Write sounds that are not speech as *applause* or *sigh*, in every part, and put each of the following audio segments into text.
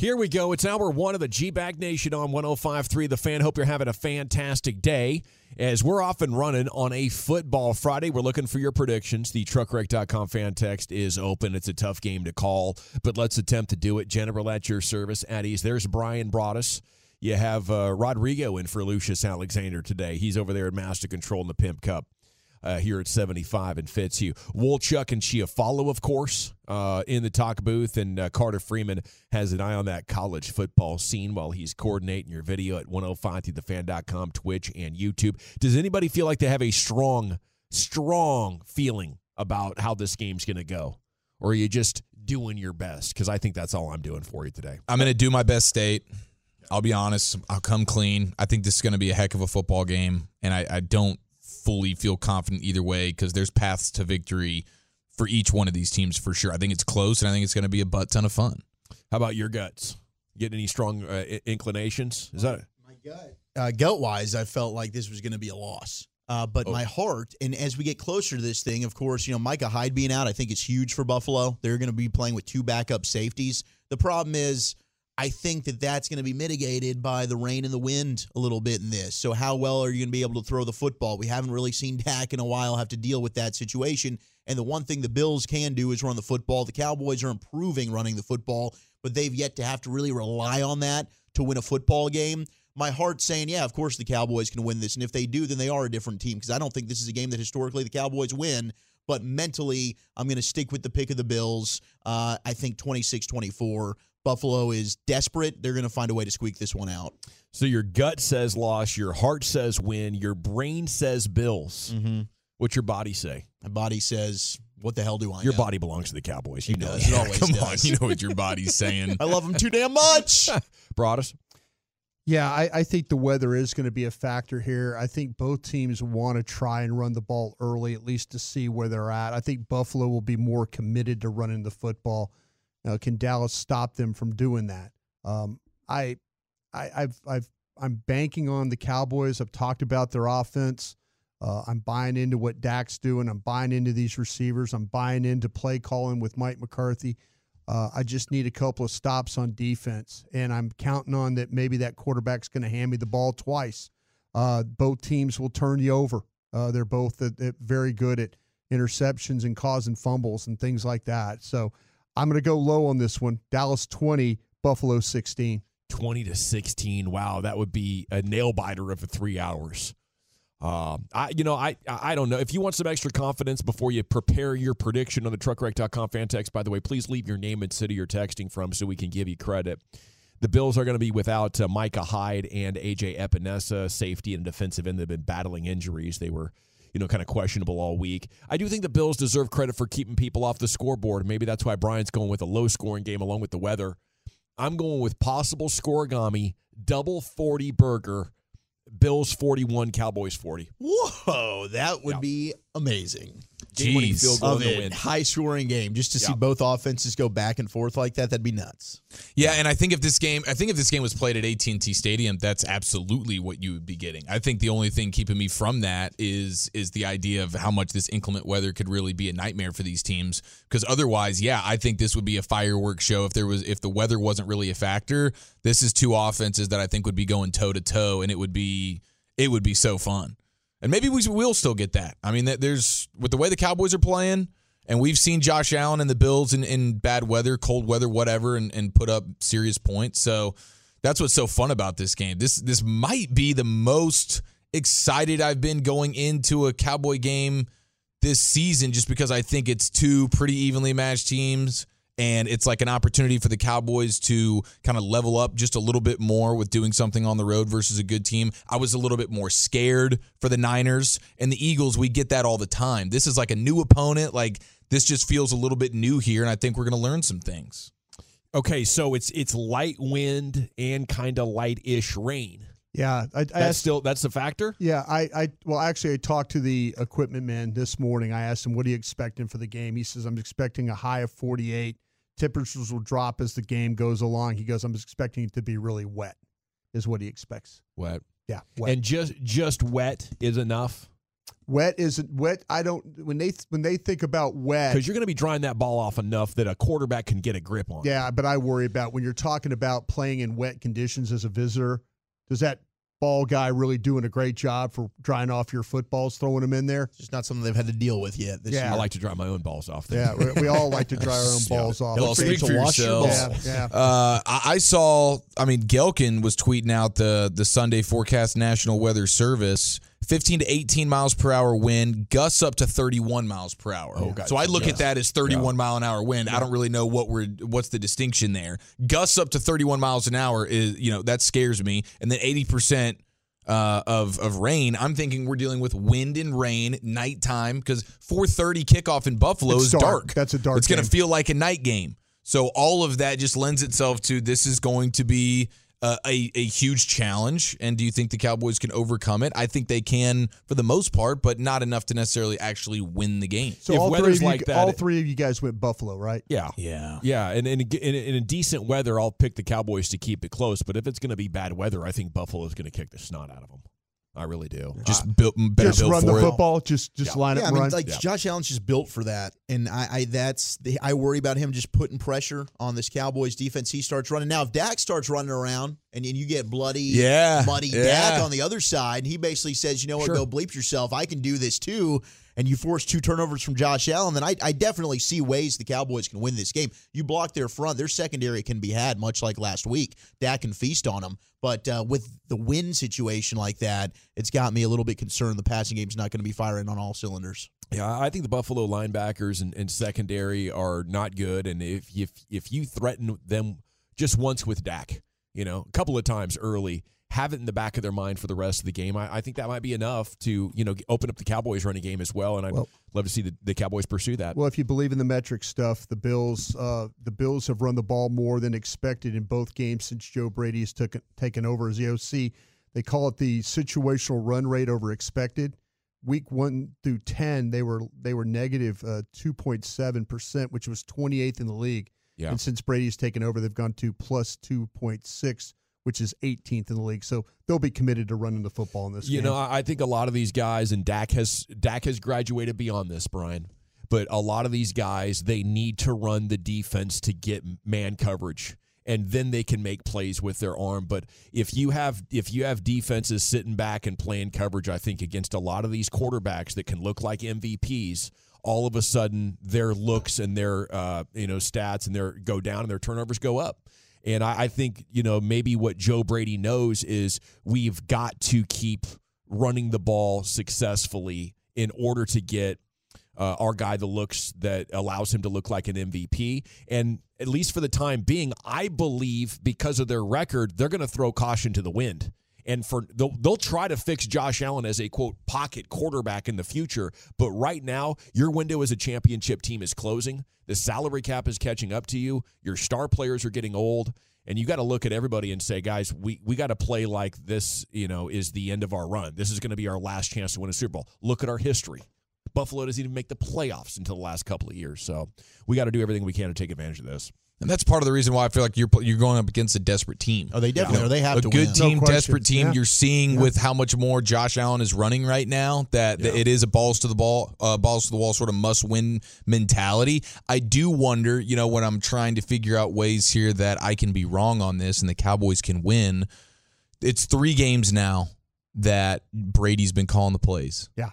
Here we go. It's hour one of the G Bag Nation on 105.3 The Fan. Hope you're having a fantastic day. As we're off and running on a football Friday, we're looking for your predictions. The truckwreck.com fan text is open. It's a tough game to call, but let's attempt to do it. General at your service at ease. There's Brian Broaddus. You have uh, Rodrigo in for Lucius Alexander today. He's over there at Master Control in the Pimp Cup uh, here at 75 and Fitzhugh. Woolchuck and Chiafalo, of course, uh, in the talk booth, and uh, Carter Freeman has an eye on that college football scene while he's coordinating your video at 105thefan.com, Twitch, and YouTube. Does anybody feel like they have a strong, strong feeling about how this game's going to go? Or are you just doing your best? Because I think that's all I'm doing for you today. I'm going to do my best state. I'll be honest. I'll come clean. I think this is going to be a heck of a football game, and I, I don't fully feel confident either way because there's paths to victory for each one of these teams for sure. I think it's close, and I think it's going to be a butt ton of fun. How about your guts? Getting any strong uh, inclinations? Is that my gut. Uh, gut wise, I felt like this was going to be a loss. Uh, but Oh. my heart, and as we get closer to this thing, of course, you know, Micah Hyde being out, I think it's huge for Buffalo. They're going to be playing with two backup safeties. The problem is, I think that that's going to be mitigated by the rain and the wind a little bit in this. So, how well are you going to be able to throw the football? We haven't really seen *laughs* Dak in a while have to deal with that situation. And the one thing the Bills can do is run the football. The Cowboys are improving running the football, but they've yet to have to really rely on that to win a football game. My heart's saying, yeah, of course the Cowboys can win this. And if they do, then they are a different team because I don't think this is a game that historically the Cowboys win. But mentally, I'm going to stick with the pick of the Bills. Uh, I think 26 24. Buffalo is desperate. They're going to find a way to squeak this one out. So your gut says loss, your heart says win, your brain says Bills. Mm-hmm. What's your body say? My body says, what the hell do I Your know? body belongs to the Cowboys. You It know does. *laughs* It that. always Come on, you know what your body's saying. *laughs* I love them too damn much. *laughs* Broaddus. Yeah, I, I think the weather is going to be a factor here. I think both teams want to try and run the ball early, at least to see where they're at. I think Buffalo will be more committed to running the football. Now, can Dallas stop them from doing that? Um, I, I, I've, I've, I'm banking on the Cowboys. I've talked about their offense. Uh, I'm buying into what Dak's doing. I'm buying into these receivers. I'm buying into play calling with Mike McCarthy. Uh, I just need a couple of stops on defense, and I'm counting on that. Maybe that quarterback's going to hand me the ball twice. Uh, both teams will turn you over. Uh, they're both very good at interceptions and causing fumbles and things like that. So I'm going to go low on this one. Dallas 20, Buffalo 16. 20 to 16. Wow, that would be a nail biter of three hours. Um, I, you know, I, I don't know. If you want some extra confidence before you prepare your prediction on the truckwreck.com fan text, by the way, please leave your name and city you're texting from so we can give you credit. The Bills are going to be without uh, Micah Hyde and AJ Epenesa, safety and defensive end. They've been battling injuries. They were, you know, kind of questionable all week. I do think the Bills deserve credit for keeping people off the scoreboard. Maybe that's why Brian's going with a low scoring game along with the weather. I'm going with possible scorigami, double 40 burger, Bills 41, Cowboys 40. Whoa, that would Yeah. be amazing. Jeez. Of it, win. high scoring game, just to see both offenses go back and forth like that, that'd be nuts. Yeah, and I think if this game, I think if this game was played at AT&T Stadium, that's absolutely what you would be getting. I think the only thing keeping me from that is is the idea of how much this inclement weather could really be a nightmare for these teams. Because otherwise, yeah, I think this would be a fireworks show if there was if the weather wasn't really a factor. This is two offenses that I think would be going toe to toe, and it would be it would be so fun. And maybe we will still get that. I mean, there's with the way the Cowboys are playing, and we've seen Josh Allen and the Bills in, in bad weather, cold weather, whatever, and, and put up serious points. So that's what's so fun about this game. This this might be the most excited I've been going into a Cowboy game this season, just because I think it's two pretty evenly matched teams, and it's like an opportunity for the Cowboys to kind of level up just a little bit more with doing something on the road versus a good team. I was a little bit more scared for the Niners and the Eagles. We get that all the time. This is like a new opponent. Like this just feels a little bit new here, and I think we're going to learn some things. Okay, so it's it's light wind and kind of light-ish rain. Yeah, I, I That's asked, still that's the factor. Yeah, I, I well actually I talked to the equipment man this morning. I asked him what are you expecting for the game. He says I'm expecting a high of 48. Temperatures will drop as the game goes along. He goes I'm expecting it to be really wet, is what he expects. Wet Yeah, wet. and just just wet is enough wet isn't wet. I don't when they when they think about wet. because you're going to be drying that ball off enough that a quarterback can get a grip on. it. Yeah, but I worry about when you're talking about playing in wet conditions as a visitor. Does that ball guy really doing a great job for drying off your footballs, throwing them in there? It's just not something they've had to deal with yet this Yeah. year. I like to dry my own balls off. Yeah, we, we all like to dry our own *laughs* balls off. Well, speak to for wash your yourselves. Yeah, yeah. Uh, I, I saw. I mean, Gelkin was tweeting out the the Sunday forecast National Weather Service. 15 to 18 miles per hour wind, gusts up to 31 miles per hour. Oh, gotcha. so I look Yeah. at that as 31 mile an hour wind. I don't really know what we're what's the distinction there. Gusts up to 31 miles an hour is you know that scares me. And then 80 percent uh, of of rain. I'm thinking we're dealing with wind and rain, nighttime because 4:30 kickoff in Buffalo It's is dark. dark. That's a dark It's going to feel like a night game. So all of that just lends itself to this is going to be uh, a a huge challenge. And do you think the Cowboys can overcome it? I think they can for the most part, but not enough to necessarily actually win the game. So If all three weather's of you, like that, all three of you guys went Buffalo, right? Yeah. Yeah. Yeah, and in, in, in a decent weather, I'll pick the Cowboys to keep it close. But if it's going to be bad weather, I think Buffalo's going to kick the snot out of them. I really do. Just built better Just built run for the it. football. Just just line yeah, up I mean, run. like Yeah. Josh Allen's just built for that, and I, I that's the, I worry about him just putting pressure on this Cowboys defense. He starts running now. If Dak starts running around and, and you get bloody, Yeah, muddy yeah. Dak on the other side, and he basically says, you know what, Sure. go bleep yourself. I can do this too. And you force two turnovers from Josh Allen, then I, I definitely see ways the Cowboys can win this game. You block their front, their secondary can be had, much like last week. Dak can feast on them. But uh, with the win situation like that, it's got me a little bit concerned the passing game's not going to be firing on all cylinders. Yeah, I think the Buffalo linebackers and, and secondary are not good. And if if if you threaten them just once with Dak, you know, a couple of times early, have it in the back of their mind for the rest of the game. I, I think that might be enough to you know open up the Cowboys running game as well. And I'd Well- love to see the, the Cowboys pursue that. Well, if you believe in the metric stuff, the Bills, uh, the Bills have run the ball more than expected in both games since Joe Brady has took, taken over as the OC. They call it the situational run rate over expected. Week one through ten, they were they were negative uh, two point seven percent, which was twenty eighth in the league. Yeah. And since Brady's taken over, they've gone to plus two point six, which is 18th in the league. So they'll be committed to running the football in this game. You game. know, I I think a lot of these guys, and Dak has Dak has graduated beyond this, Brian. But a lot of these guys, they need to run the defense to get man coverage, and then they can make plays with their arm. But if you have if you have defenses sitting back and playing coverage, I think against a lot of these quarterbacks that can look like MVPs, all of a sudden their looks and their uh, you know stats and their go down and their turnovers go up. And I, I think, you know, maybe what Joe Brady knows is we've got to keep running the ball successfully in order to get uh, our guy the looks that allows him to look like an MVP. And at least for the time being, I believe because of their record, they're going to throw caution to the wind. And for they'll, they'll try to fix Josh Allen as a quote pocket quarterback in the future, but right now your window as a championship team is closing. The salary cap is catching up to you. Your star players are getting old, and you got to look at everybody and say, guys, we we got to play like this. You know, is the end of our run. This is going to be our last chance to win a Super Bowl. Look at our history. Buffalo doesn't even make the playoffs until the last couple of years, so we got to do everything we can to take advantage of this. And that's part of the reason why I feel like you're you're going up against a desperate team. Oh, they definitely are. They have a to good win. team, No desperate team. Yeah. You're seeing with how much more Josh Allen is running right now that, that it is a balls to the ball, uh, balls to the wall sort of must win mentality. I do wonder, you know, when I'm trying to figure out ways here that I can be wrong on this and the Cowboys can win. It's three games now that Brady's been calling the plays. Yeah.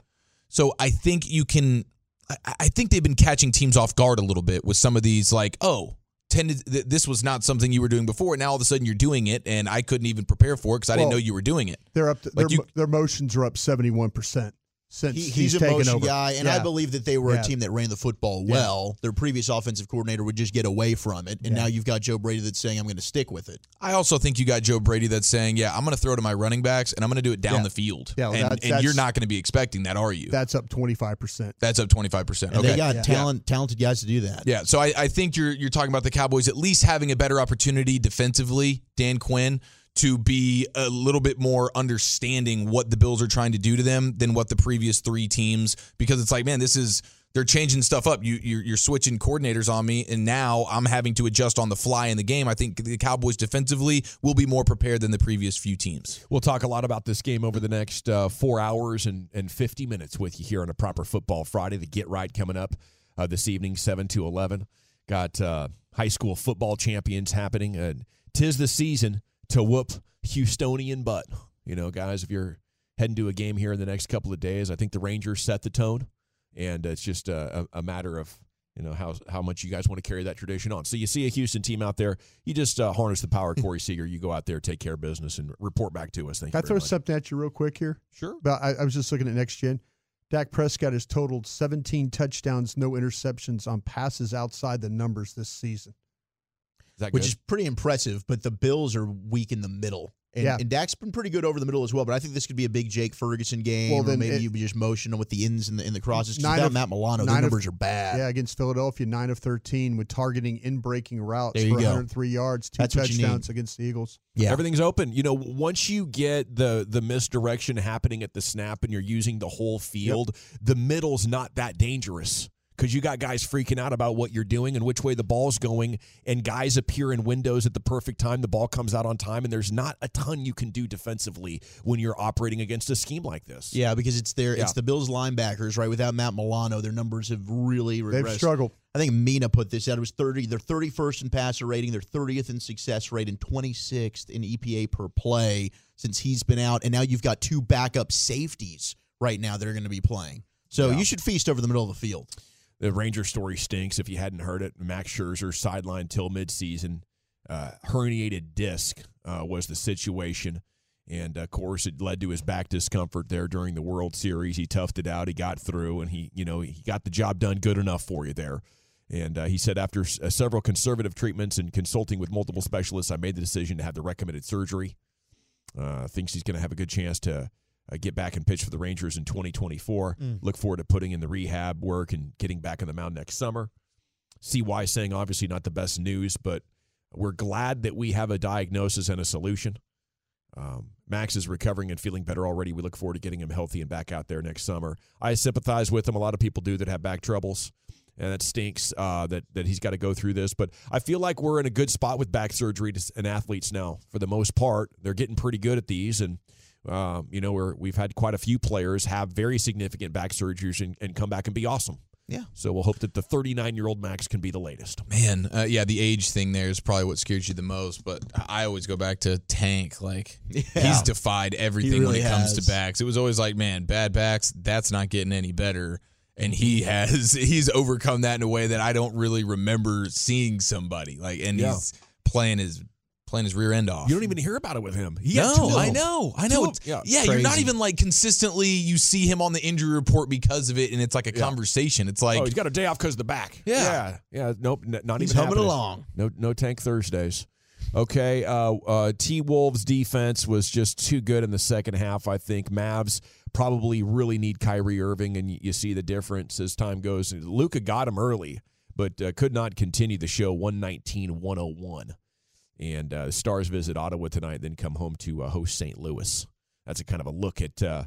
So I think you can. I, I think they've been catching teams off guard a little bit with some of these, like, oh, tended th- this was not something you were doing before. and Now all of a sudden you're doing it, and I couldn't even prepare for it because I didn't know you were doing it. They're up. To, Like their, you- their motions are up seventy one percent. Since He, he's, he's a motion over. guy, and I believe that they were Yeah. a team that ran the football Yeah. well. Their previous offensive coordinator would just get away from it, and Yeah. now you've got Joe Brady that's saying, "I'm going to stick with it." I also think you got Joe Brady that's saying, "Yeah, I'm going to throw to my running backs and I'm going to do it down Yeah. the field." Yeah, well, and, that's- and you're not going to be expecting that, are you? That's up twenty five percent. That's up 25. percent Okay, they got Yeah. talent, talented guys to do that. Yeah, so I, I think you're you're talking about the Cowboys at least having a better opportunity defensively, Dan Quinn, to be a little bit more understanding what the Bills are trying to do to them than what the previous three teams. Because it's like, man, this is they're changing stuff up. You you're, you're switching coordinators on me, and now I'm having to adjust on the fly in the game. I think the Cowboys defensively will be more prepared than the previous few teams. We'll talk a lot about this game over the next uh, four hours and, and 50 minutes with you here on a Proper Football Friday. The Get Right coming up uh, this evening, 7 to 11. Got uh, high school football champions happening. And tis the season to whoop Houstonian butt. You know, guys, if you're heading to a game here in the next couple of days, I think the Rangers set the tone. And it's just a, a, matter of you know how how much you guys want to carry that tradition on. So you see a Houston team out there, you just uh, harness the power of Corey Seager. You go out there, take care of business, and report back to us. Thank Can I throw much. something at you real quick here? Sure. But I, I was just looking at next gen. Dak Prescott has totaled 17 touchdowns, no interceptions on passes outside the numbers this season. Is that which good? is pretty impressive. But the Bills are weak in the middle. And, Yeah. and Dak's been pretty good over the middle as well. But I think this could be a big Jake Ferguson game. Well, or maybe it- you just motion with the ins and the, and the crosses. 'Cause Nine Without of- Matt Milano, their nine of- numbers are bad. Yeah, against Philadelphia, 9 of 13 with targeting in breaking routes for go. 103 yards, two That's touchdowns against the Eagles. Yeah. Everything's open. You know, once you get the the misdirection happening at the snap and you're using the whole field, the middle's not that dangerous because you got guys freaking out about what you're doing and which way the ball's going, and guys appear in windows at the perfect time. The ball comes out on time, and there's not a ton you can do defensively when you're operating against a scheme like this. Yeah, because it's their Yeah. it's the Bills linebackers, right? Without Matt Milano, their numbers have really regressed. They've struggled. I think Mina put this out. It was 30. They're 31st in passer rating. They're 30th in success rate and 26th in EPA per play since he's been out. And now you've got two backup safeties right now that are going to be playing. So Yeah. you should feast over the middle of the field. The Ranger story stinks. If you hadn't heard it, Max Scherzer sidelined till midseason. Uh, herniated disc uh, was the situation. And of course, it led to his back discomfort there during the World Series. He toughed it out. He got through, and he, you know, he got the job done good enough for you there. And uh, he said, after s- uh, several conservative treatments and consulting with multiple specialists, I made the decision to have the recommended surgery. Uh, thinks he's going to have a good chance to uh, get back and pitch for the Rangers in 2024. Look forward to putting in the rehab work and getting back on the mound next summer. CY saying obviously not the best news, but we're glad that we have a diagnosis and a solution. Um, Max is recovering and feeling better already. We look forward to getting him healthy and back out there next summer. I sympathize with him. A lot of people do that have back troubles, and that stinks uh, that that he's got to go through this. But I feel like we're in a good spot with back surgery and athletes now. For the most part, they're getting pretty good at these, and um, you know we're, we've had quite a few players have very significant back surgeries and, and come back and be awesome. Yeah. So we'll hope that the 39 year old Max can be the latest. Man, uh, yeah, the age thing there is probably what scares you the most. But I always go back to Tank. Like he's defied everything really when it comes to backs. It was always like, man, bad backs. That's not getting any better. And he has *laughs* he's overcome that in a way that I don't really remember seeing somebody like. And Yeah. he's playing his playing his rear end off. You don't even hear about it with him. He no, I know, I know. yeah, yeah, you're not even like consistently. You see him on the injury report because of it, and it's like a conversation. It's like oh, he's got a day off because of the back. Yeah. yeah, yeah. Nope, n- not He's even humming happening. along. No, no tank Thursdays. Okay, uh, uh, T Wolves defense was just too good in the second half. I think Mavs probably really need Kyrie Irving, and you, you see the difference as time goes. Luka got him early, but uh, could not continue the show 119 101. And uh, Stars visit Ottawa tonight, then come home to uh, host St. Louis. That's a kind of a look at uh,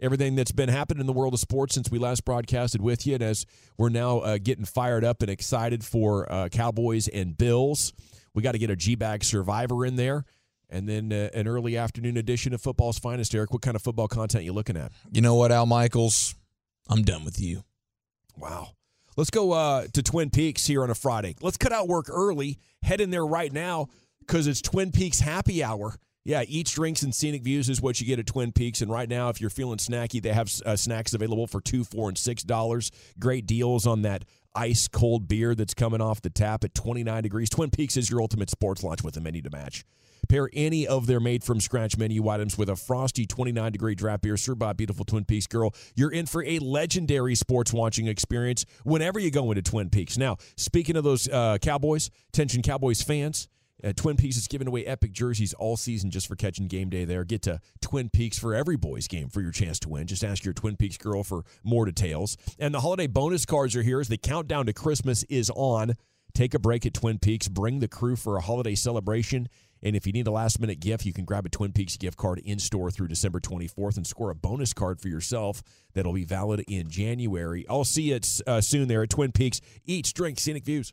everything that's been happening in the world of sports since we last broadcasted with you. And as we're now uh, getting fired up and excited for uh, Cowboys and Bills, we got to get a G Bag Survivor in there. And then uh, an early afternoon edition of Football's Finest. Eric, what kind of football content you looking at? you know what, Al Michaels, I'm done with you. Wow. Let's go uh, to Twin Peaks here on a Friday. Let's cut out work early, head in there right now because it's Twin Peaks happy hour. Yeah, eats, drinks, and scenic views is what you get at Twin Peaks. And right now, if you're feeling snacky, they have uh, snacks available for two, four, and six dollars. Great deals on that ice cold beer that's coming off the tap at 29 degrees. Twin Peaks is your ultimate sports lunch with a menu to match. Pair any of their made from scratch menu items with a frosty 29 degree draft beer served by a beautiful Twin Peaks girl. You're in for a legendary sports watching experience whenever you go into Twin Peaks. Now, speaking of those uh, Cowboys, attention Cowboys fans. Uh, Twin Peaks is giving away epic jerseys all season just for catching game day there. Get to Twin Peaks for every boys game for your chance to win. Just ask your Twin Peaks girl for more details. And the holiday bonus cards are here as the countdown to Christmas is on. Take a break at Twin Peaks, bring the crew for a holiday celebration. And if you need a last minute gift, you can grab a Twin Peaks gift card in store through December 24th and score a bonus card for yourself that'll be valid in January. I'll see you uh, soon there at Twin Peaks. Eat, drink, scenic views.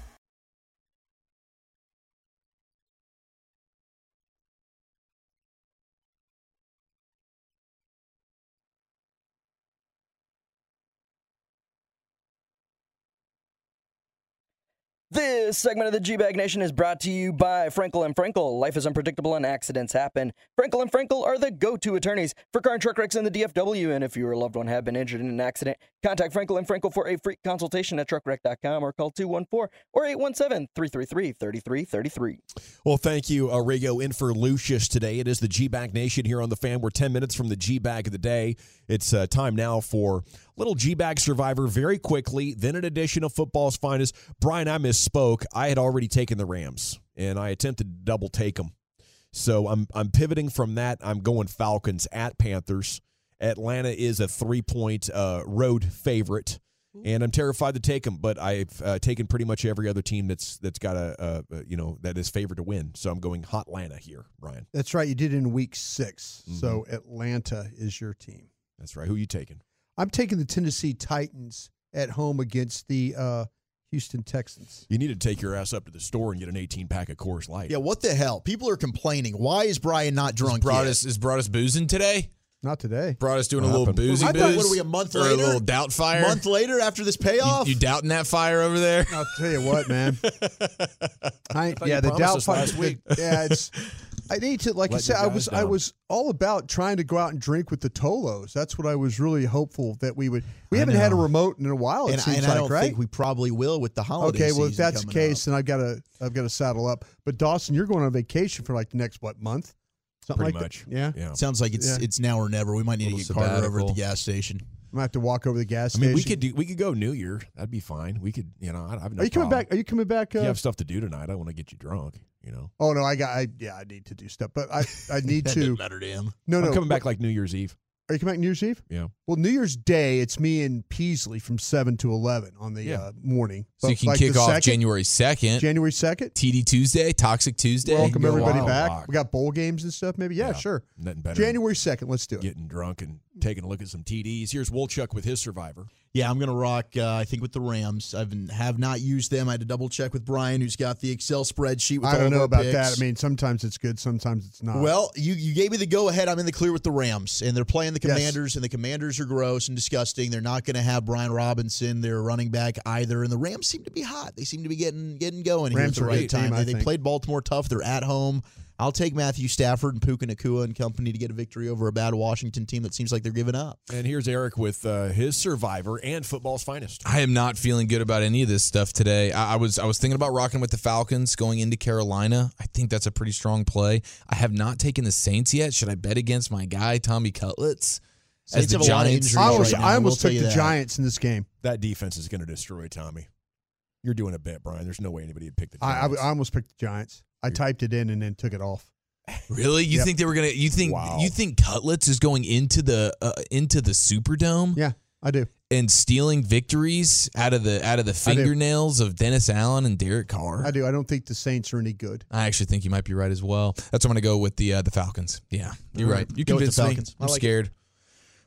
This segment of the G-Bag Nation is brought to you by Frenkel and Frenkel. Life is unpredictable and accidents happen. Frenkel and Frenkel are the go-to attorneys for car and truck wrecks in the DFW. And if you or a loved one have been injured in an accident, contact Frenkel and Frenkel for a free consultation at truckwreck.com or call 214 or 817-333-3333. Well, thank you, Arrigo, in for Lucius today. It is the G-Bag Nation here on the fan. We're 10 minutes from the G-Bag of the day. It's uh, time now for little G-Bag Survivor very quickly, then an edition of Football's Finest. Brian, I misspoke. I had already taken the Rams, and I attempted to double take them. So I'm I'm pivoting from that. I'm going Falcons at Panthers. Atlanta is a three point uh, road favorite, and I'm terrified to take them. But I've uh, taken pretty much every other team that's that's got a, a you know that is favored to win. So I'm going Hot Atlanta here, Brian. That's right. You did in week 6 Mm-hmm. So Atlanta is your team. That's right. Who are you taking? I'm taking the Tennessee Titans at home against the uh, Houston Texans. You need to take your ass up to the store and get an 18 pack of Coors Light. Yeah, what the hell? People are complaining. Why is Brian not drunk brought yet? us is brought us boozing today. Not today. Brought us doing What a little happened? boozy I booze. thought, what are we, a month or later? a little doubt fire. month later after this payoff? you doubting that fire over there? I'll tell you what, man. *laughs* I, thought yeah, you the doubt us fight- last week. Yeah, it's. *laughs* I need to, like I said, I was, I was all about trying to go out and drink with the Tolos. That's what I was really hopeful that we would. We I haven't had a remote in a while. It and, seems and like, I don't right? think we probably will with the holiday okay, well, if that's the case, up. then I've got to, I've got to saddle up. But Dawson, you're going on vacation for like the next what month? Something Pretty like much. that. Yeah. Yeah. Sounds like it's Yeah. it's now or never. We might need to get Carter over at the gas station. I'm gonna have to walk over the gas I station. mean, we could do, we could go New Year. That'd be fine. We could, you know, I, I have no Are you coming problem. back? Are you coming back? If Uh, you have stuff to do tonight. I don't want to get you drunk. You know, oh no, I got. I, yeah, I need to do stuff, but I, I need *laughs* That to. didn't matter to him. No, I'm no. coming back like New Year's Eve. Are you coming back New Year's Eve? Yeah. Well, New Year's Day, it's me and Peasley from seven to eleven on the Yeah. uh, morning. So you can like, kick the off second, January second. January second. TD Tuesday, Toxic Tuesday. Welcome everybody back. rock. We got bowl games and stuff. Maybe yeah, Yeah. sure. Nothing better. January second. Let's do it. getting drunk and taking a look at some TDs. Here's Wolchuk with his survivor. Yeah, I'm going to rock, uh, I think, with the Rams. I have not used them. I had to double check with Brian, who's got the Excel spreadsheet with I don't of know about picks. that. I mean, sometimes it's good, sometimes it's not. Well, you, you gave me the go ahead. I'm in the clear with the Rams, and they're playing the Yes. Commanders, and the Commanders are gross and disgusting. They're not going to have Brian Robinson, their running back, either. And the Rams seem to be hot. They seem to be getting getting going here at the are right good team, time. They, they played Baltimore tough. They're at home. I'll take Matthew Stafford and Puka Nacua and company to get a victory over a bad Washington team that seems like they're giving up. And here's Eric with uh, his survivor and football's finest. I am not feeling good about any of this stuff today. I, I was I was thinking about rocking with the Falcons going into Carolina. I think that's a pretty strong play. I have not taken the Saints yet. Should I bet against my guy Tommy Cutlets? As Saints the have a lot of Giants. I almost, right now, I I will almost took the that. Giants in this game. That defense is going to destroy Tommy. You're doing a bet, Brian. There's no way anybody would pick the I, I, Giants. I almost picked the Giants. I typed it in and then took it off. Really? You Yep. think they were gonna? You think Wow. you think Cutlets is going into the uh, into the Superdome Yeah, I do. and stealing victories out of the out of the I do. fingernails of Dennis Allen and Derek Carr? I do. I don't think the Saints are any good. I actually think you might be right as well. That's what I'm going to go with the uh, the Falcons. Yeah, you're All right. right. You Go with the convinced me. Falcons. I I'm like it. scared.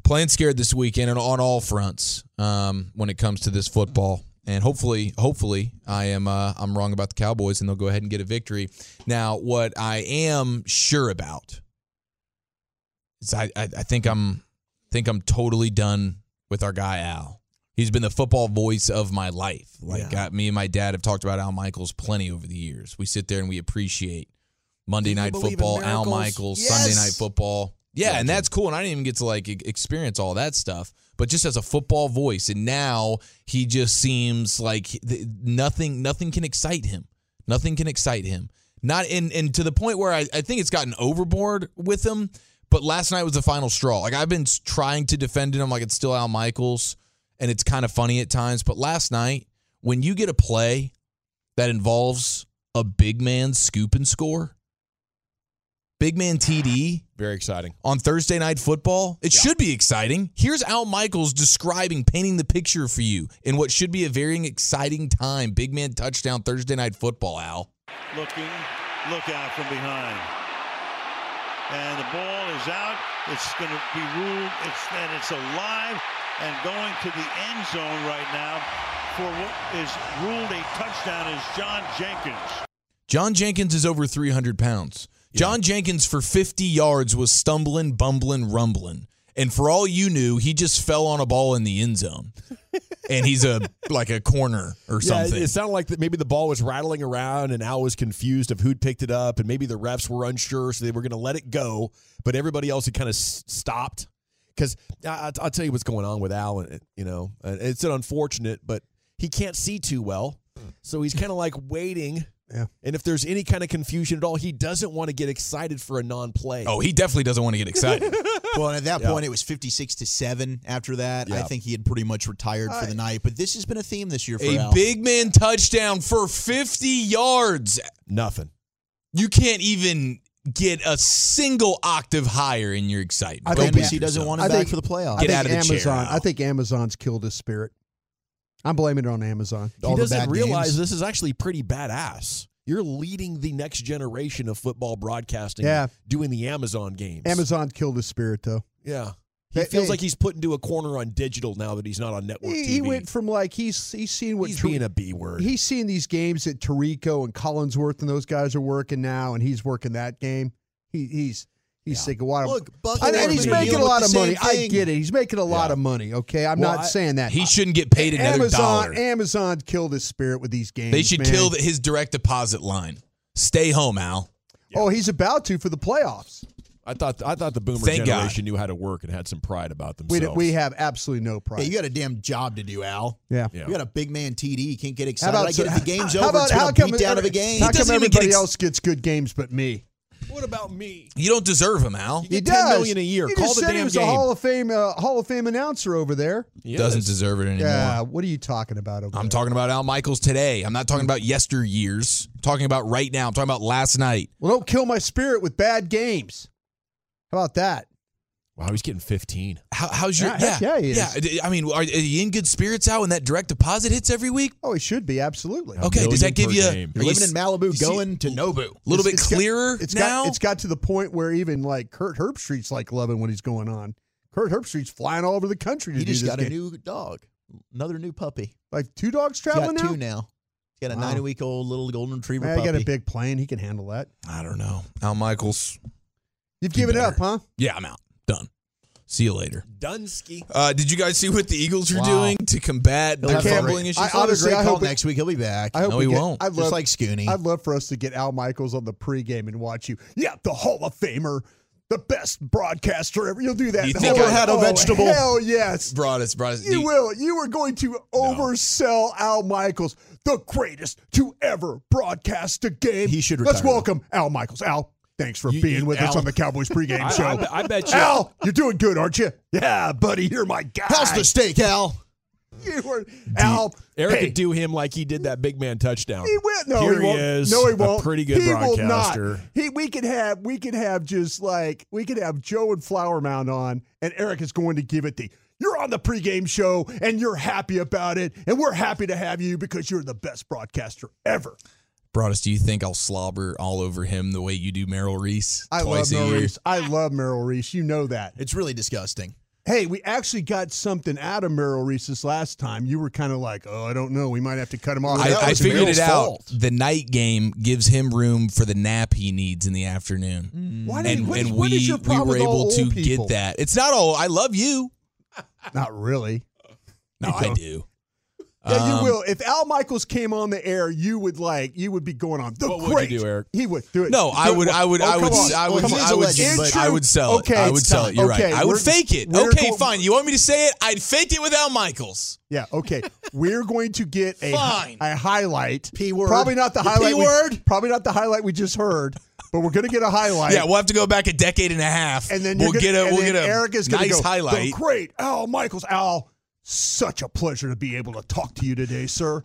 Playing scared this weekend and on all fronts um, when it comes to this football. And hopefully, hopefully, I am uh, I'm wrong about the Cowboys and they'll go ahead and get a victory. Now, what I am sure about is I, I, I think I'm think I'm totally done with our guy Al. He's been the football voice of my life. Like Yeah. uh, me and my dad have talked about Al Michaels plenty over the years. We sit there and we appreciate Monday Night Football, Al? Michaels, Yes. Sunday Night Football. Yeah, and that's cool. And I didn't even get to like experience all that stuff, but just as a football voice. And now he just seems like nothing, nothing can excite him. Nothing can excite him. Not in, and to the point where I, I think it's gotten overboard with him. But last night was the final straw. Like I've been trying to defend him, like it's still Al Michaels, and it's kind of funny at times. But last night, when you get a play that involves a big man scoop and score, big man TD Very exciting. on Thursday night football, it should be exciting. Here's Al Michaels describing, painting the picture for you in what should be a very exciting time. Big man touchdown Thursday night football, Al. looking, look out from behind. And the ball is out. It's going to be ruled. It's and it's alive and going to the end zone right now for what is ruled a touchdown is John Jenkins. John Jenkins is over 300 pounds. John Jenkins for 50 yards was stumbling, bumbling, rumbling. And for all you knew, he just fell on a ball in the end zone. *laughs* and he's a like a corner or Yeah, something. it sounded like that maybe the ball was rattling around and Al was confused of who'd picked it up, and maybe the refs were unsure, so they were going to let it go, but everybody else had kind of s- stopped. Because I, I'll tell you what's going on with Al, and you know, it's an unfortunate, but he can't see too well, hmm. so he's kind of like waiting. Yeah. And if there's any kind of confusion at all, he doesn't want to get excited for a non-play. oh, he definitely doesn't want to get excited. *laughs* Well, and at that Yeah. point, it was 56 to 7 after that. I think he had pretty much retired for the night. But this has been a theme this year for a Al. big man touchdown for 50 yards. nothing. You can't even get a single octave higher in your excitement. I think NBC we- doesn't want I him back think- for the playoffs. I Get think out of the chair, Amazon. Al. I think Amazon's killed his spirit. I'm blaming it on Amazon. He doesn't realize games. this is actually pretty badass. You're leading the next generation of football broadcasting. Yeah. doing the Amazon games. Amazon killed his spirit, though. Yeah. He feels they- like he's put into a corner on digital now that he's not on network He, TV. he went from like he's he's seen what he's Tar- being a B word. he's seeing these games that Tirico and Collinsworth and those guys are working now, and he's working that game. He, he's he's Yeah. thinking, "What?" Look, Buck and, and he's making a lot of money. same I get it. He's making a lot Yeah. of money. Okay, I'm Well, not I- saying that. he shouldn't get paid another Amazon dollar. Amazon killed his spirit with these games. They should man. kill the, his direct deposit line. Stay home, Al. Oh, he's about to for the playoffs. I thought I thought the boomer Thank generation knew how to work and had some pride about themselves. we have absolutely no pride. Hey, you got a damn job to do, Al. yeah. Yeah. You got a big man TD. You can't get How excited. about I get it. The game's how over. about it's how come beat down of every- a game. How come everybody ex- else gets good games but me? What about me? You don't deserve him, Al. You He get does. million a year. He Call just the said damn he was game. a Hall of Fame uh, Hall of Fame announcer over there. Yes. Doesn't deserve it anymore. Yeah, what are you talking about over I'm there? talking about Al Michaels today. I'm not talking about yesteryears. I'm talking about right now. I'm talking about last night. Well, don't kill my spirit with bad games. How about that? Wow, he's getting 15. How, how's your Yeah, heck yeah, he is. I mean, are, are you in good spirits, out When that direct deposit hits every week, Oh, he should be absolutely. A okay. Does that give you? game. are You're you living in Malibu, going to Nobu. a little bit clearer It's got- clearer It's now? got it's got to the point where even like Kirk Herbstreit's like loving what he's going on. Kirk Herbstreit's flying all over the country to He do just this got a new dog, another new puppy. like two dogs He's traveling got now. two now. He's got a Wow. nine week old little golden retriever Man, he puppy. got a big plane. He can handle that. I don't know. Al Michaels. You've given better. up, huh? Yeah, I'm out. Done. See you later. Dunsky. Uh, did you guys see what the Eagles are Wow. doing to combat He'll their have a fumbling great- issues? I He'll have a honestly, great I call hope it- next week. He'll be back. I hope No, we he get- won't. I'd Just love, like Scooney. I'd love for us to get Al Michaels on the pregame and watch you. Yeah, the Hall of Famer, the best broadcaster ever. You'll do that. You The think whole- I- had a oh, vegetable? Hell yes. Broaddus, Broaddus. You will. You are going to oversell Al Michaels, the greatest to ever broadcast a game. He should Let's retire, welcome Al Michaels. Al, thanks for You- being you- with us on the Cowboys pregame *laughs* I- show. I- I bet you- Al, you're doing good, aren't you? Yeah, buddy, you're my guy. How's the steak, Al? You were, Al. Eric hey, could do him like he did that big man touchdown. He will. No, Here he won't. is. no, he won't. pretty good he Will broadcaster. not. He, we could have, we could have just like we could have Joe and Flower Mound on, and Eric is going to give it the. You're on the pregame show, and you're happy about it, and we're happy to have you because you're the best broadcaster ever. Broaddus, do you think I'll slobber all over him the way you do Merrill Reese I love Merrill year? Reese. I love Merrill Reese. You know that. It's really disgusting. Hey, we actually got something out of Merrill Reese this last time. You were kind of like, oh, I don't know. We might have to cut him off. I, I figured Merrill's it out. fault. The night game gives him room for the nap he needs in the afternoon. Mm. Why did, And, what and what we we were able to people? get that. It's not all I love you. Not really. No, I *laughs* do. Yeah, you Um, will. If Al Michaels came on the air, you would like you would be going on the What would you great. do, Eric? He would do it. No, I Do it. would, I would, Oh, I would, on. I would, Come. I would, He's a legend, I would sell it. Okay, I would sell it. You're Okay, right. I would fake it. Okay, go- fine. You want me to say it? I'd fake it with Al Michaels. Yeah. Okay. We're going to get a Fine. a highlight. P word. Probably not the, The highlight. P we- word. Probably not the highlight we just heard. But we're going to get a highlight. Yeah, we'll have to go back a decade and a half. and then we'll gonna, get a, we'll get a Eric is gonna nice go, highlight. Great Al Michaels. Al, such a pleasure to be able to talk to you today, sir.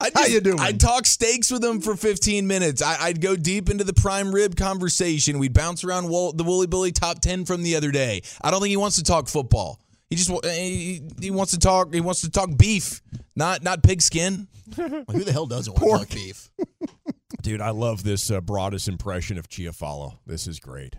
I'd How just- you doing? I'd talk steaks with him for 15 minutes. I, I'd go deep into the prime rib conversation. We'd bounce around Wol- the Wooly Billy top 10 from the other day. I don't think he wants to talk football. He just he, he wants to talk. He wants to talk beef, not not pigskin. *laughs* Like, who the hell doesn't want to talk beef? *laughs* Dude, I love this uh, broadest impression of Chiafalo. This is great.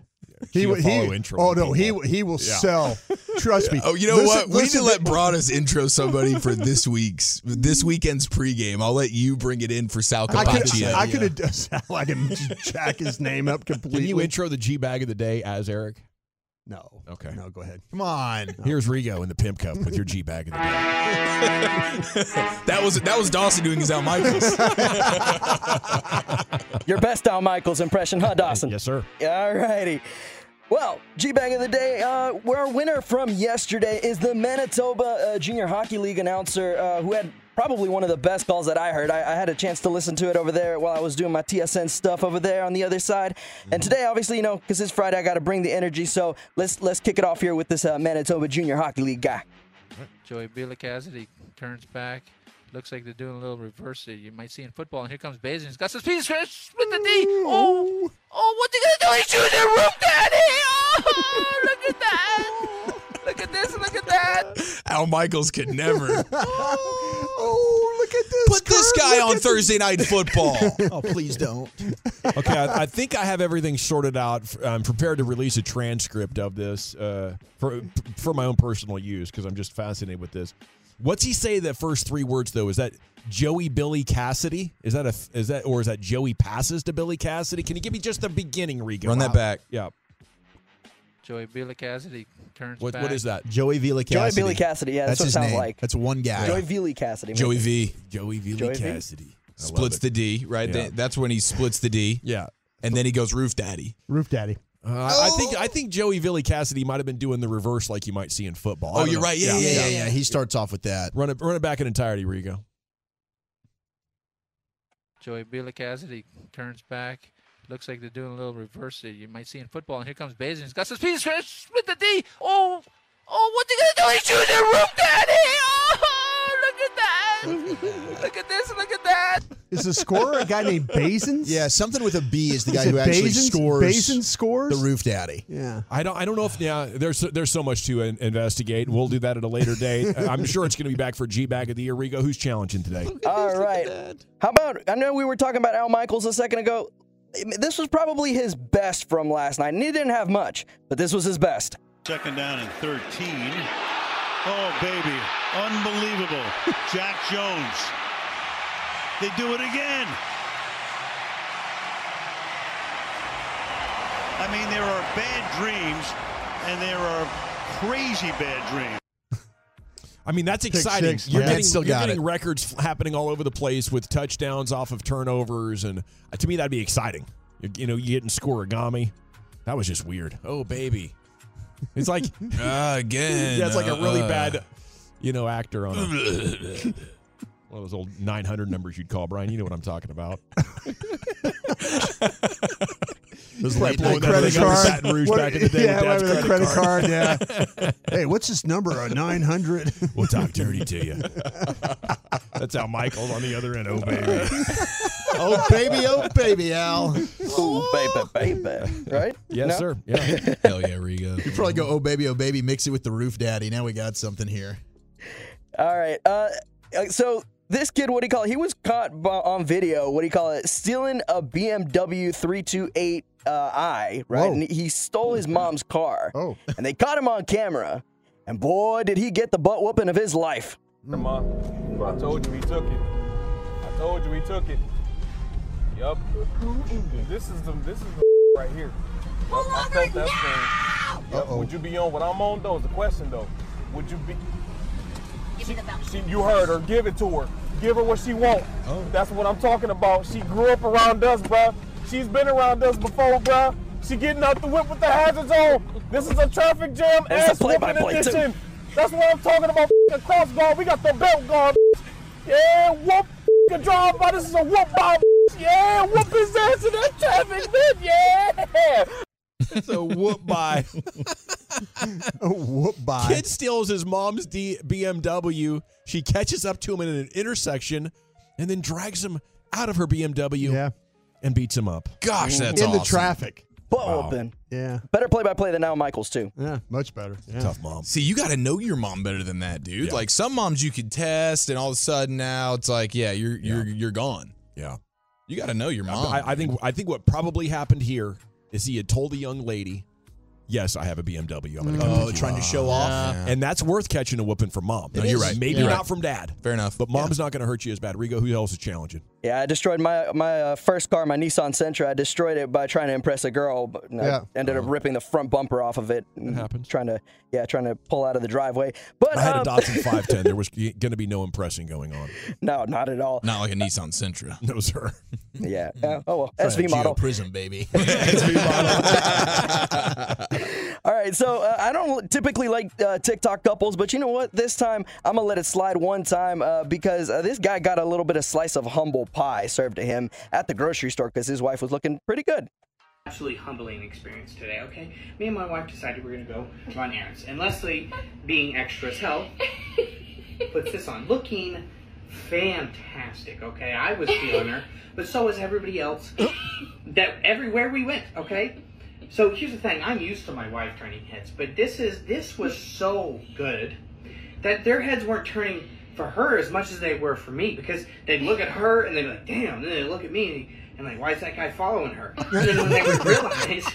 He, would- he, intro. oh to no, he he will Yeah. sell. *laughs* Trust me. Oh, you know Listen- what? We need to let Broaddus intro somebody for this week's this weekend's pregame. I'll let you bring it in for Sal I Capaccio. I could have done I can jack his name up completely. Can you intro the G bag of the day as Eric? No. Okay. No, go ahead. Come on. Here's Rigo in the pimp cup with your G bag of the day. *laughs* that was that was Dawson doing his Al Michaels. *laughs* Your best Al Michaels impression, huh, Dawson? Yes, sir. All righty. Well, G Bag of the Day, uh, where our winner from yesterday is the Manitoba uh, Junior Hockey League announcer uh, who had probably one of the best calls that I heard. I, I had a chance to listen to it over there while I was doing my TSN stuff over there on the other side. And today, obviously, you know, because it's Friday, I got to bring the energy. So let's let's kick it off here with this uh, Manitoba Junior Hockey League guy. Joey Bila Cassidy turns back. Looks like they're doing a little reverse that you might see in football. And here comes Bazin. He's got some speed. Split the D. Oh, oh, what's he gonna do? He's shooting the roof, Daddy. Oh, look at that. *laughs* Look at this. Look at that. Al Michaels could never *laughs* Oh, look at this. put this guy Look on at Thursday night football. *laughs* Oh, please don't. Okay, I, I think I have everything sorted out. I'm prepared to release a transcript of this uh, for for my own personal use because I'm just fascinated with this. What's he say? The first three words though is that Joey Billy Cassidy? Is that a is that or is that Joey passes to Billy Cassidy? Can you give me just the beginning, Rigo? Run that How- back. Yeah. Joey Billy Cassidy turns What back. what is that? Joey Vila Cassidy. Joey Cassidy. Billy Cassidy, yeah, that's, what it his sounds name. like. That's one guy. Joey Vili Cassidy. Joey maybe. V Joey Billy Joey V? Cassidy I splits the D, right? Yeah. That- That's when he splits the D. Yeah. And then he goes roof daddy. Roof Daddy. Uh, I I think I think Joey Billy Cassidy might have been doing the reverse like you might see in football. Oh, you're know. right. Yeah, Yeah, yeah, yeah. He starts off with that. Run it run it back in entirety, Rigo. Joey Bila Cassidy turns back. Looks like they're doing a little reverse that you might see in football. And here comes Bazin. He's got some speed. Split the D. Oh, oh, what's he gonna do? He's shooting the roof, Daddy. Oh, look at that. *laughs* look at this. Look at that. Is the scorer a guy named Bazins? Yeah, something with a B is the guy it who actually Bazins? scores Bazins scores? the roof daddy. Yeah. I don't. I don't know if yeah. There's there's so much to in- investigate. We'll do that at a later date. *laughs* I'm sure it's going to be back for G bag of the year. Rigo, who's challenging today? All right. How about? I know we were talking about Al Michaels a second ago. This was probably his best from last night, and he didn't have much, but this was his best. Second down and 13. Oh, baby. Unbelievable. *laughs* Jack Jones. They do it again. I mean, there are bad dreams and there are crazy bad dreams. *laughs* I mean, that's exciting. six, You're yeah. getting, Still you're got getting it. records happening all over the place with touchdowns off of turnovers, and uh, to me, that'd be exciting. You, you know, you're getting scorigami. That was just weird. Oh, baby. It's like, Uh, *laughs* again. yeah, it's like a really uh, bad, you know, actor on a, *laughs* one of those old 900 numbers you'd call, Brian. You know what I'm talking about. *laughs* Those Right, late blowing night that credit thing up in card. Baton Rouge What- back in the day yeah, with Dad's a credit credit card. yeah. *laughs* hey, what's this number? A nine hundred. *laughs* We'll talk dirty to you. That's how Michael's on the other end. Oh, baby. *laughs* Oh baby, oh baby, Al. Oh baby, baby. Right? Yes, No? sir. Yeah. Hell yeah, Rigo. You probably go, oh baby, oh baby, mix it with the roof daddy. Now we got something here. All right. Uh, so this kid, what do you call it? He was caught bu- on video. What do you call it? Stealing a BMW 328 uh, i. Right, Whoa. and he stole his mom's car. Oh. and they caught him on camera. And boy, did he get the butt whooping of his life. Ma, I told you he took it. I told you he took it. Yup. This is the this is the *laughs* right here. Yup, I felt that thing. Uh-oh. Would you be on what I'm on though? Is the question though. Would you be? Give me the belt. She, you heard her. Give it to her. Give her what she want. Oh. That's what I'm talking about. She grew up around us, bruh. She's been around us before, bruh. She getting out the whip with the hazards on. This is a traffic jam There's ass whooping play-by-play, too. edition. That's what I'm talking about. f***ing cross guard. We got the belt guard. Yeah, whoop. A drive by. This is a whoop by. Yeah, whoop his ass in that traffic, man. Yeah. It's a whoop by. *laughs* *laughs* Whoop by. Kid steals his mom's D- BMW. She catches up to him in an intersection and then drags him out of her BMW Yeah. and beats him up. Gosh, that's In the traffic. Butt Wow. whooping. Yeah. Better play by play than now Michaels, too. Yeah. Much better. Yeah. Tough mom. See, you got to know your mom better than that, dude. Yeah. Like some moms you could test, and all of a sudden now it's like, yeah, you're you're you're gone. Yeah. You got to know your mom. I, I think I think what probably happened here is he had told the young lady, "Yes, I have a BMW. I'm going to mm. come Oh, pick you trying to show off. And that's worth catching a whooping from mom. No, you're right. Maybe You're not from dad, Fair enough. but mom's not going to hurt you as bad. Rigo, who else is challenging? Yeah, I destroyed my my uh, first car, my Nissan Sentra. I destroyed it by trying to impress a girl, but I Yeah. ended up ripping the front bumper off of it. That happens. Trying to, yeah, trying to pull out of the driveway. But I had a um, Datsun *laughs* 510. There was going to be no impressing going on. no, not at all. not like a Nissan Sentra. *laughs* No, sir. Yeah. *laughs* yeah. Oh well, Trying SV to model. Geo Prizm, baby. SV model. All right, so uh, I don't typically like uh, TikTok couples, but you know what? This time I'm gonna let it slide one time uh, because uh, this guy got a little bit of slice of humble pie served to him at the grocery store because his wife was looking pretty good. absolutely humbling experience today, okay? Me and my wife decided we are gonna go run errands. And Leslie, being extra as hell, puts this on, looking fantastic, okay? I was feeling her, but so was everybody else. that everywhere we went, okay? So here's the thing, I'm used to my wife turning heads, but this is this was so good that their heads weren't turning for her as much as they were for me because they'd look at her and they'd be like, damn, and then they'd look at me and like, why is that guy following her? And then when they would *laughs* realize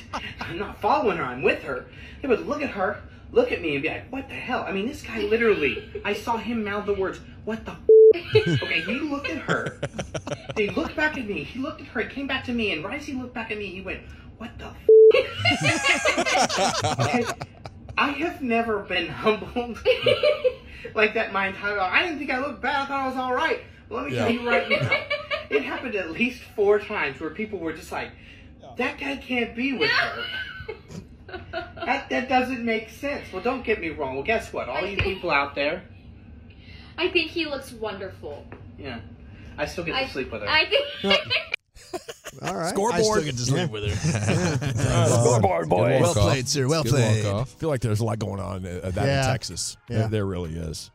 I'm not following her, I'm with her, they would look at her, look at me and be like, what the hell? I mean, this guy literally, I saw him mouth the words, what the f-? Okay, he looked at her, he looked back at me, he looked at her, he came back to me, and right as he looked back at me, he went, what the f-? *laughs* okay, I have never been humbled *laughs* like that my entire life. I didn't think I looked bad. I thought I was all right. Well, let me tell you right now, *laughs* it happened at least four times where people were just like, "That guy can't be with her." *laughs* that that doesn't make sense. Well, don't get me wrong. Well, guess what? All you people out there, I think he looks wonderful. yeah, I still get to I, sleep with her. I think. *laughs* All right. I still Scoreboard. get to sleep with her. *laughs* Scoreboard boy. well played, sir. Well Good played. I feel like there's a lot going on uh, that Yeah. in Texas. Yeah. There, there really is.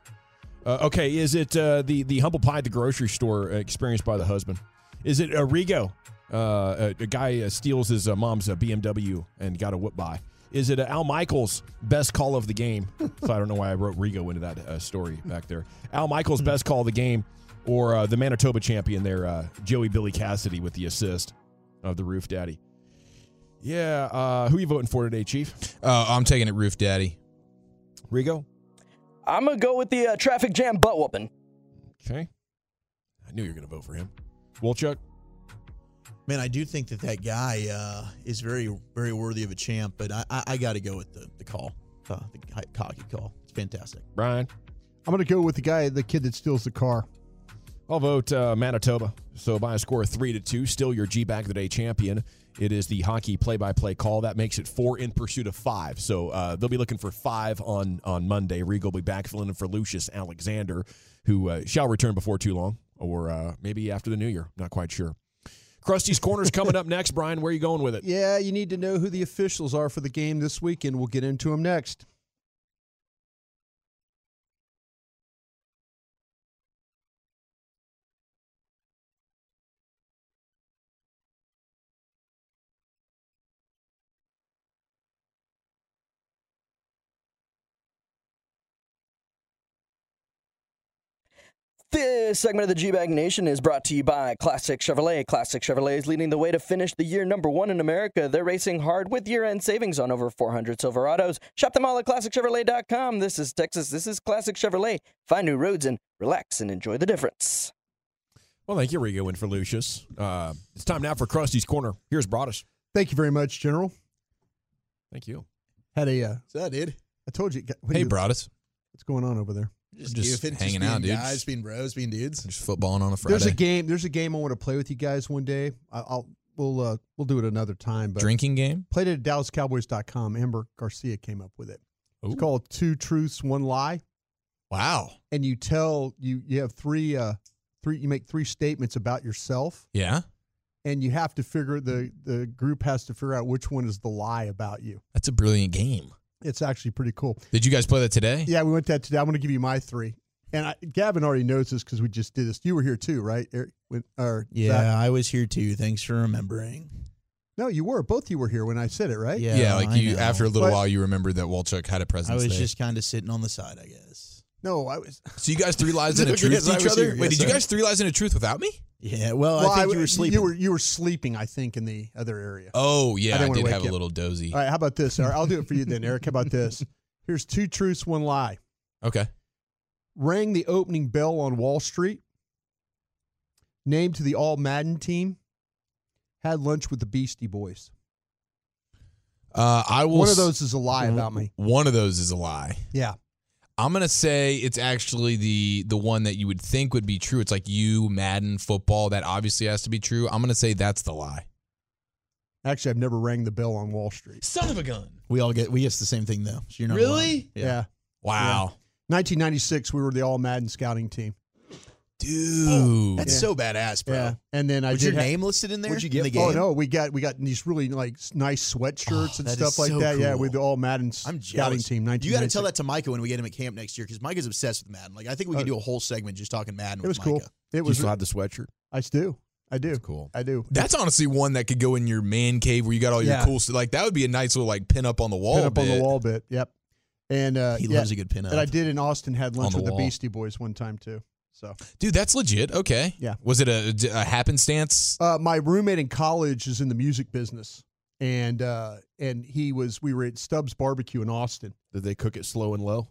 Uh, okay, is it uh, the the humble pie at the grocery store uh, experienced by the husband? Is it uh, Rigo? Uh, a, a guy uh, steals his uh, mom's uh, BMW and got a whoop by. Is it uh, Al Michaels' best call of the game? *laughs* so I don't know why I wrote Rigo into that uh, story back there. Al Michaels' best call of the game, or uh, the Manitoba champion there, uh, Joey Billy Cassidy with the assist of the Roof Daddy. Yeah. Uh, who you voting for today, Chief? Uh, I'm taking it, Roof Daddy. Rigo. I'm gonna go with the uh, traffic jam butt whooping. Okay. I knew you were going to vote for him. Wolchuk. Man, I do think that that guy uh, is very, very worthy of a champ, but I, I, I got to go with the, the call, uh, the hi- cocky call. It's fantastic. Brian. I'm going to go with the guy, the kid that steals the car. I'll vote uh, Manitoba. So by a score of three to two, still your G Bag of the Day champion. It is the hockey play-by-play call that makes it four in pursuit of five. So uh, they'll be looking for five on on Monday. Rigo will be back filling in for Lucius Alexander, who uh, shall return before too long, or uh, maybe after the new year. Not quite sure. Crusty's Corner's coming up *laughs* next. Brian, where are you going with it? Yeah, you need to know who the officials are for the game this weekend. We'll get into them next. This segment of the G Bag Nation is brought to you by Classic Chevrolet. Classic Chevrolet is leading the way to finish the year number one in America. They're racing hard with year end savings on over 400 Silverados. Shop them all at ClassicChevrolet.com. This is Texas. This is Classic Chevrolet. Find new roads and relax and enjoy the difference. Well, thank you, Rigo, and for Lucius. Uh, it's time now for Crusty's Corner. Here's Broaddus. Thank you very much, General. Thank you. Had a. Uh, So, dude. I told you. what do Hey, you- Broaddus. What's going on over there? Just, Just goofing, hanging being out, dude. Guys, being bros, being dudes. Just footballing on a Friday. There's a game. There's a game I want to play with you guys one day. I- I'll we'll uh, we'll do it another time. But Drinking game? played it at DallasCowboys.com. Amber Garcia came up with it. Ooh. It's called Two Truths, One Lie. Wow. And you tell you you have three uh three you make three statements about yourself, Yeah. and you have to figure the the group has to figure out which one is the lie about you. That's a brilliant game. It's actually pretty cool. Did you guys play that today? Yeah, we went that today. I'm going to give you my three. And I, Gavin already knows this because we just did this. You were here too, right? Eric? When, or Yeah, Zach? I was here too. Thanks for remembering. No, you were. Both you were here when I said it, right? Yeah, Yeah, like I you know. after a little But- while you remembered that Walchuk had a presence I was there. just kind of sitting on the side, I guess. No, I was. *laughs* so you guys three lies and a *laughs* Yes, truth to I each other? here. Wait, Yes, did you guys three lies and a truth without me? Yeah, well, Well, I think I- you were sleeping. You were you were sleeping, I think, in the other area. Oh yeah, I, didn't wanna did have a little dozy. All right, how about this? All right, I'll do it for you then, Eric. How about *laughs* this? Here's two truths, one lie. Okay. Rang the opening bell on Wall Street. Named to the All Madden team. Had lunch with the Beastie Boys. Uh, I will. One of those is a lie about me. One of those is a lie. Yeah. I'm gonna say it's actually the the one that you would think would be true. It's like you Madden football. That obviously has to be true. I'm gonna say that's the lie. Actually, I've never rang the bell on Wall Street. Son of a gun. we all get we guess the same thing though. So you're not Really? alone. Yeah. Wow, 1996, we were the All Madden scouting team. Dude. That's Yeah. so badass, bro. Yeah. And then I Was did your ha- name listed in there? What'd you in get? the Oh no, we got we got these really like nice sweatshirts Oh, and stuff like so that. Yeah, cool. with all Madden s- I'm scouting jealous. team. You got to tell that to Micah when we get him at camp next year because Micah's obsessed with Madden. Like I think we could Uh, do a whole segment just talking Madden. It with was cool. Micah. It You was. still have the sweatshirt? I do. I do. That's cool. I do. That's honestly one that could go in your man cave where you got all your Yeah. cool stuff. Like that would be a nice little like pin up on the wall. Pin up on the wall bit. Yep. And uh, He yeah, loves a good pin up. And I did in Austin. Had lunch the with the. Beastie Boys one time too. So Dude, that's legit. Okay. Yeah. Was it a, a happenstance? uh, my roommate in college is in the music business, and uh, and he was. We were at Stubbs Barbecue in Austin. Did they cook it slow and low?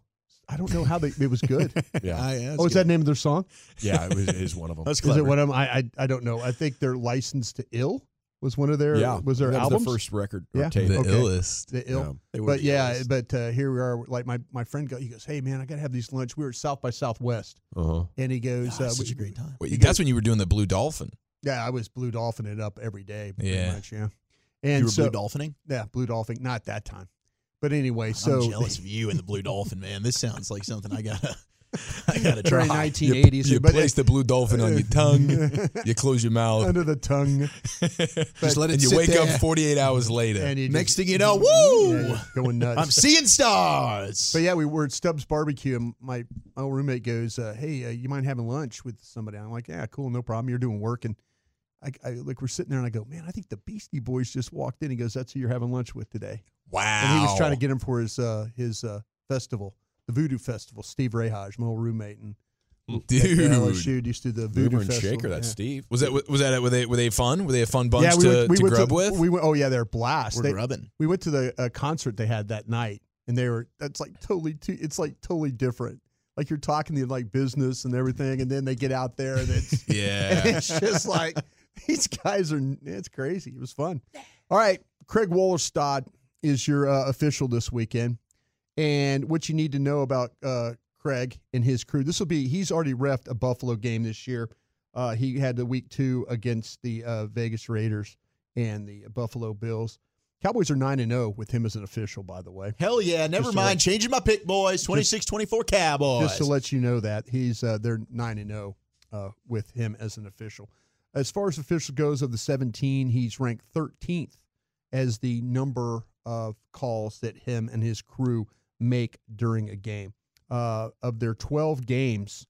I don't know how they. It was good. *laughs* Yeah. Ah, yeah, oh, is that the name of their song? Yeah, it was, it is one of them. That's Is it one of them? I, I I don't know. I think they're licensed to Ill was one of their yeah. was their that albums. Was the first record or Yeah. tape. the okay. illest. the Ill. Yeah. But the yeah, illest. but uh, here we are. Like my my friend go, he goes, "Hey man, I gotta have these lunch." We were at South by Southwest, Uh-huh. and he goes, Ah, uh, such we- a great time. Wait, You that's go- when you were doing the Blue Dolphin. Yeah, I was blue dolphin it up every day. Pretty Yeah. much, yeah. And you were so, blue dolphining. Yeah, blue dolphin. Not that time, but anyway. So I'm jealous of you and the blue dolphin, man. This sounds like something I gotta, *laughs* I gotta try. 1980s, You but place the blue dolphin on your tongue. *laughs* you close your mouth. under the tongue, *laughs* Just let it and you wake there. up 48 hours later. and you Next thing you know, yeah, woo! you're going nuts. I'm seeing stars. But yeah, we were at Stubbs Barbecue, and my, my old roommate goes, uh, "Hey, uh, you mind having lunch with somebody?" I'm like, "Yeah, cool, no problem. You're doing work." And I, I like we're sitting there, and I go, "Man, I think the Beastie Boys just walked in." He goes, "That's who you're having lunch with today." wow. And he was trying to get him for his uh, his uh, festival, the Voodoo Festival. Steve Rahaj, my old roommate, and Dude. LSU used to do the Voodoo Mover and Festival. shaker, that's yeah. Steve. Was that was that were they were they fun? Were they a fun bunch yeah, we to, went, we to went grub to, with? We went, oh yeah, they're blast. We're They- grubbing. We went to the uh, concert they had that night, and they were that's like totally too, it's like totally different. Like you're talking to like business and everything, and then they get out there and it's *laughs* Yeah. and *laughs* it's just like these guys are it's crazy. It was fun. All right, Craig Wrolstad is your uh, official this weekend, and what you need to know about uh, Craig and his crew. This will be he's already refed a Buffalo game this year. Uh, he had the week two against the uh, Vegas Raiders and the Buffalo Bills. Cowboys are nine and zero with him as an official. By the way, Hell yeah. Never Just mind. let- Changing my pick, boys. 26 24 Cowboys. just to let you know that he's uh, they're nine and zero uh, with him as an official. As far as official goes, of the seventeen, he's ranked thirteenth as the number of calls that him and his crew make during a game. Uh, of their twelve games,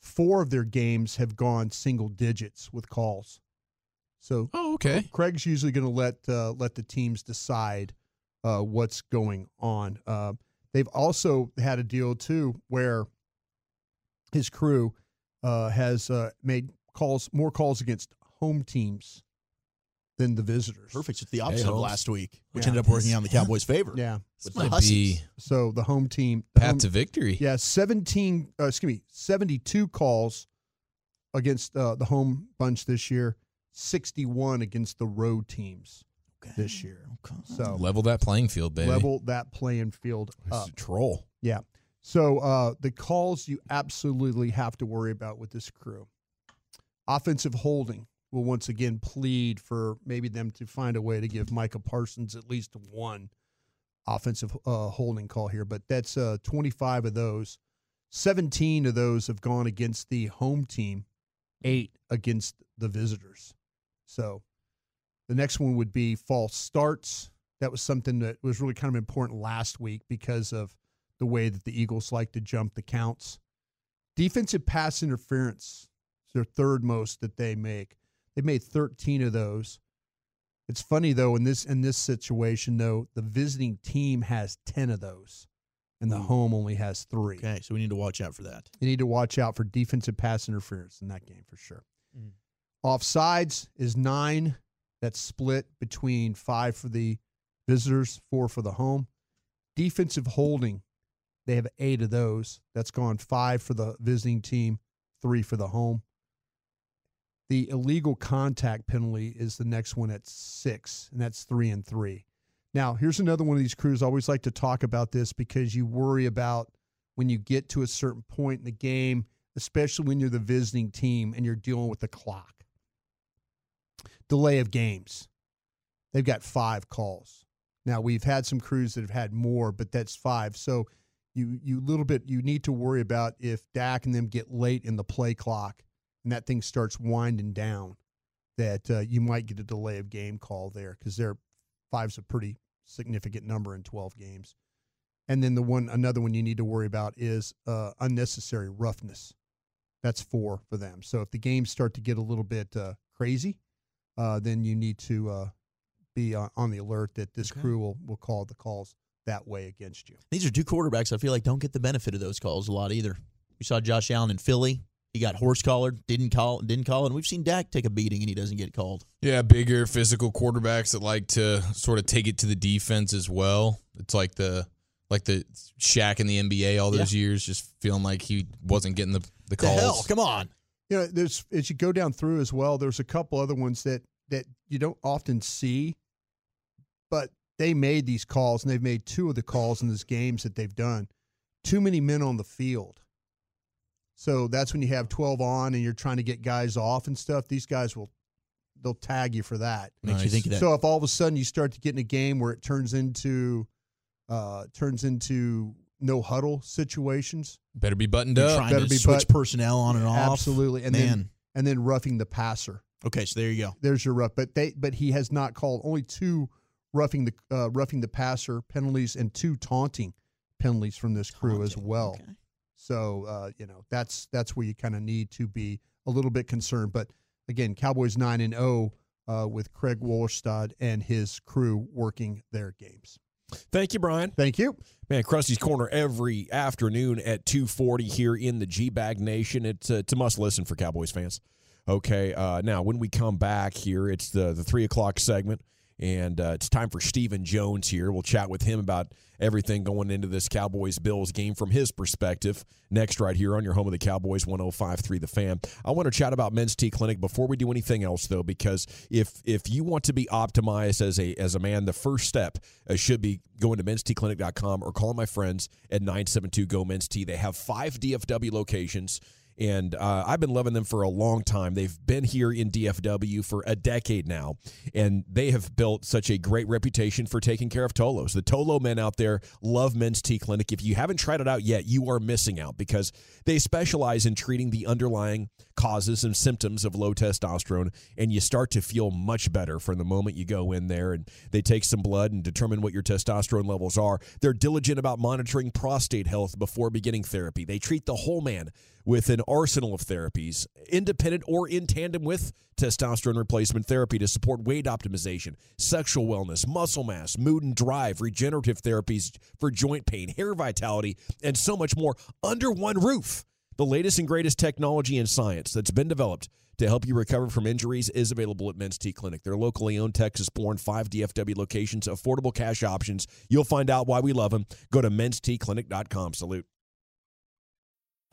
four of their games have gone single digits with calls. So, oh, okay. Craig's usually going to let uh, let the teams decide uh, what's going on. Uh, they've also had a deal too where his crew uh, has uh, made calls more calls against home teams than the visitors. Perfect. It's the opposite of last week, which Yeah. ended up working out in the Cowboys' favor. Yeah, With might the Hussies. be So the home team the path home- to victory. Yeah, seventeen. Uh, excuse me, seventy-two calls against uh, the home bunch this year. Sixty-one against the road teams this year. So Level that playing field, baby. level that playing field up. troll. Yeah. So uh, the calls you absolutely have to worry about with this crew. Offensive holding will once again plead for maybe them to find a way to give Micah Parsons at least one offensive uh, holding call here, but that's uh, 25 of those. 17 of those have gone against the home team, eight against the visitors. So the next one would be false starts. That was something that was really kind of important last week because of the way that the Eagles like to jump the counts. Defensive pass interference is their third most that they make. They made 13 of those. It's funny though in this in this situation though the visiting team has 10 of those and the hmm. home only has 3. Okay, so we need to watch out for that. You need to watch out for defensive pass interference in that game for sure. Hmm. Offsides is nine. That's split between five for the visitors, four for the home. Defensive holding, they have eight of those. That's gone five for the visiting team, three for the home. The illegal contact penalty is the next one at six, and that's three and three. Now, here's another one of these crews. I always like to talk about this because you worry about when you get to a certain point in the game, especially when you're the visiting team and you're dealing with the clock. Delay of games. They've got five calls. Now we've had some crews that have had more, but that's five. So you you little bit you need to worry about if Dak and them get late in the play clock and that thing starts winding down, that uh, you might get a delay of game call there because their five's a pretty significant number in twelve games. And then the one another one you need to worry about is uh, unnecessary roughness. That's four for them. So if the games start to get a little bit uh, crazy, uh, then you need to uh, be on, on the alert that this crew will, will call the calls that way against you. These are two quarterbacks I feel like don't get the benefit of those calls a lot either. We saw Josh Allen in Philly. He got horse collared, didn't call, didn't call, and we've seen Dak take a beating and he doesn't get called. Yeah, bigger physical quarterbacks that like to sort of take it to the defense as well. It's like the like the Shaq in the NBA all those years, just feeling like he wasn't getting the the The calls. hell, come on. You know, there's as you go down through as well. There's a couple other ones that that you don't often see, but they made these calls and they've made two of the calls in these games that they've done. Too many men on the field. So that's when you have 12 on and you're trying to get guys off and stuff. These guys will they'll tag you for that. Makes you think of that. So if all of a sudden you start to get in a game where it turns into uh turns into no huddle situations, Better be buttoned You're up. trying better to be switch butt- personnel on and off. Absolutely. And Man. then and then roughing the passer. Okay, so there you go. There's your rough, but they but he has not called only two roughing the uh, roughing the passer penalties and two taunting penalties from this crew as well. So uh, you know that's that's where you kind of need to be a little bit concerned. But again, Cowboys nine and zero uh, with Craig Wrolstad and his crew working their games. Thank you, Brian. Thank you. Man, Crusty's Corner every afternoon at 2:40 here in the G-Bag Nation. It's, uh, it's a must listen for Cowboys fans. Okay, uh, now when we come back here, it's the the three o'clock segment, and uh, it's time for Stephen Jones here. We'll chat with him about everything going into this Cowboys Bills game from his perspective. Next, right here on your home of the Cowboys, 105.3 The Fan. I want to chat about Men's T Clinic before we do anything else, though, because if if you want to be optimized as a as a man, the first step uh, should be going to menstclinic.com or calling my friends at 972 Go Men's T. They have five DFW locations and uh, I've been loving them for a long time. They've been here in DFW for a decade now, and they have built such a great reputation for taking care of Tolos. The Tolo men out there love Men's T Clinic. If you haven't tried it out yet, you are missing out because they specialize in treating the underlying causes and symptoms of low testosterone, and you start to feel much better from the moment you go in there and they take some blood and determine what your testosterone levels are. They're diligent about monitoring prostate health before beginning therapy. They treat the whole man with an arsenal of therapies, independent or in tandem with testosterone replacement therapy to support weight optimization, sexual wellness, muscle mass, mood and drive, regenerative therapies for joint pain, hair vitality, and so much more under one roof. The latest and greatest technology and science that's been developed to help you recover from injuries is available at Men's T Clinic. They're locally owned, Texas born, five DFW locations, affordable cash options. You'll find out why we love them. Go to menstclinic.com. Salute.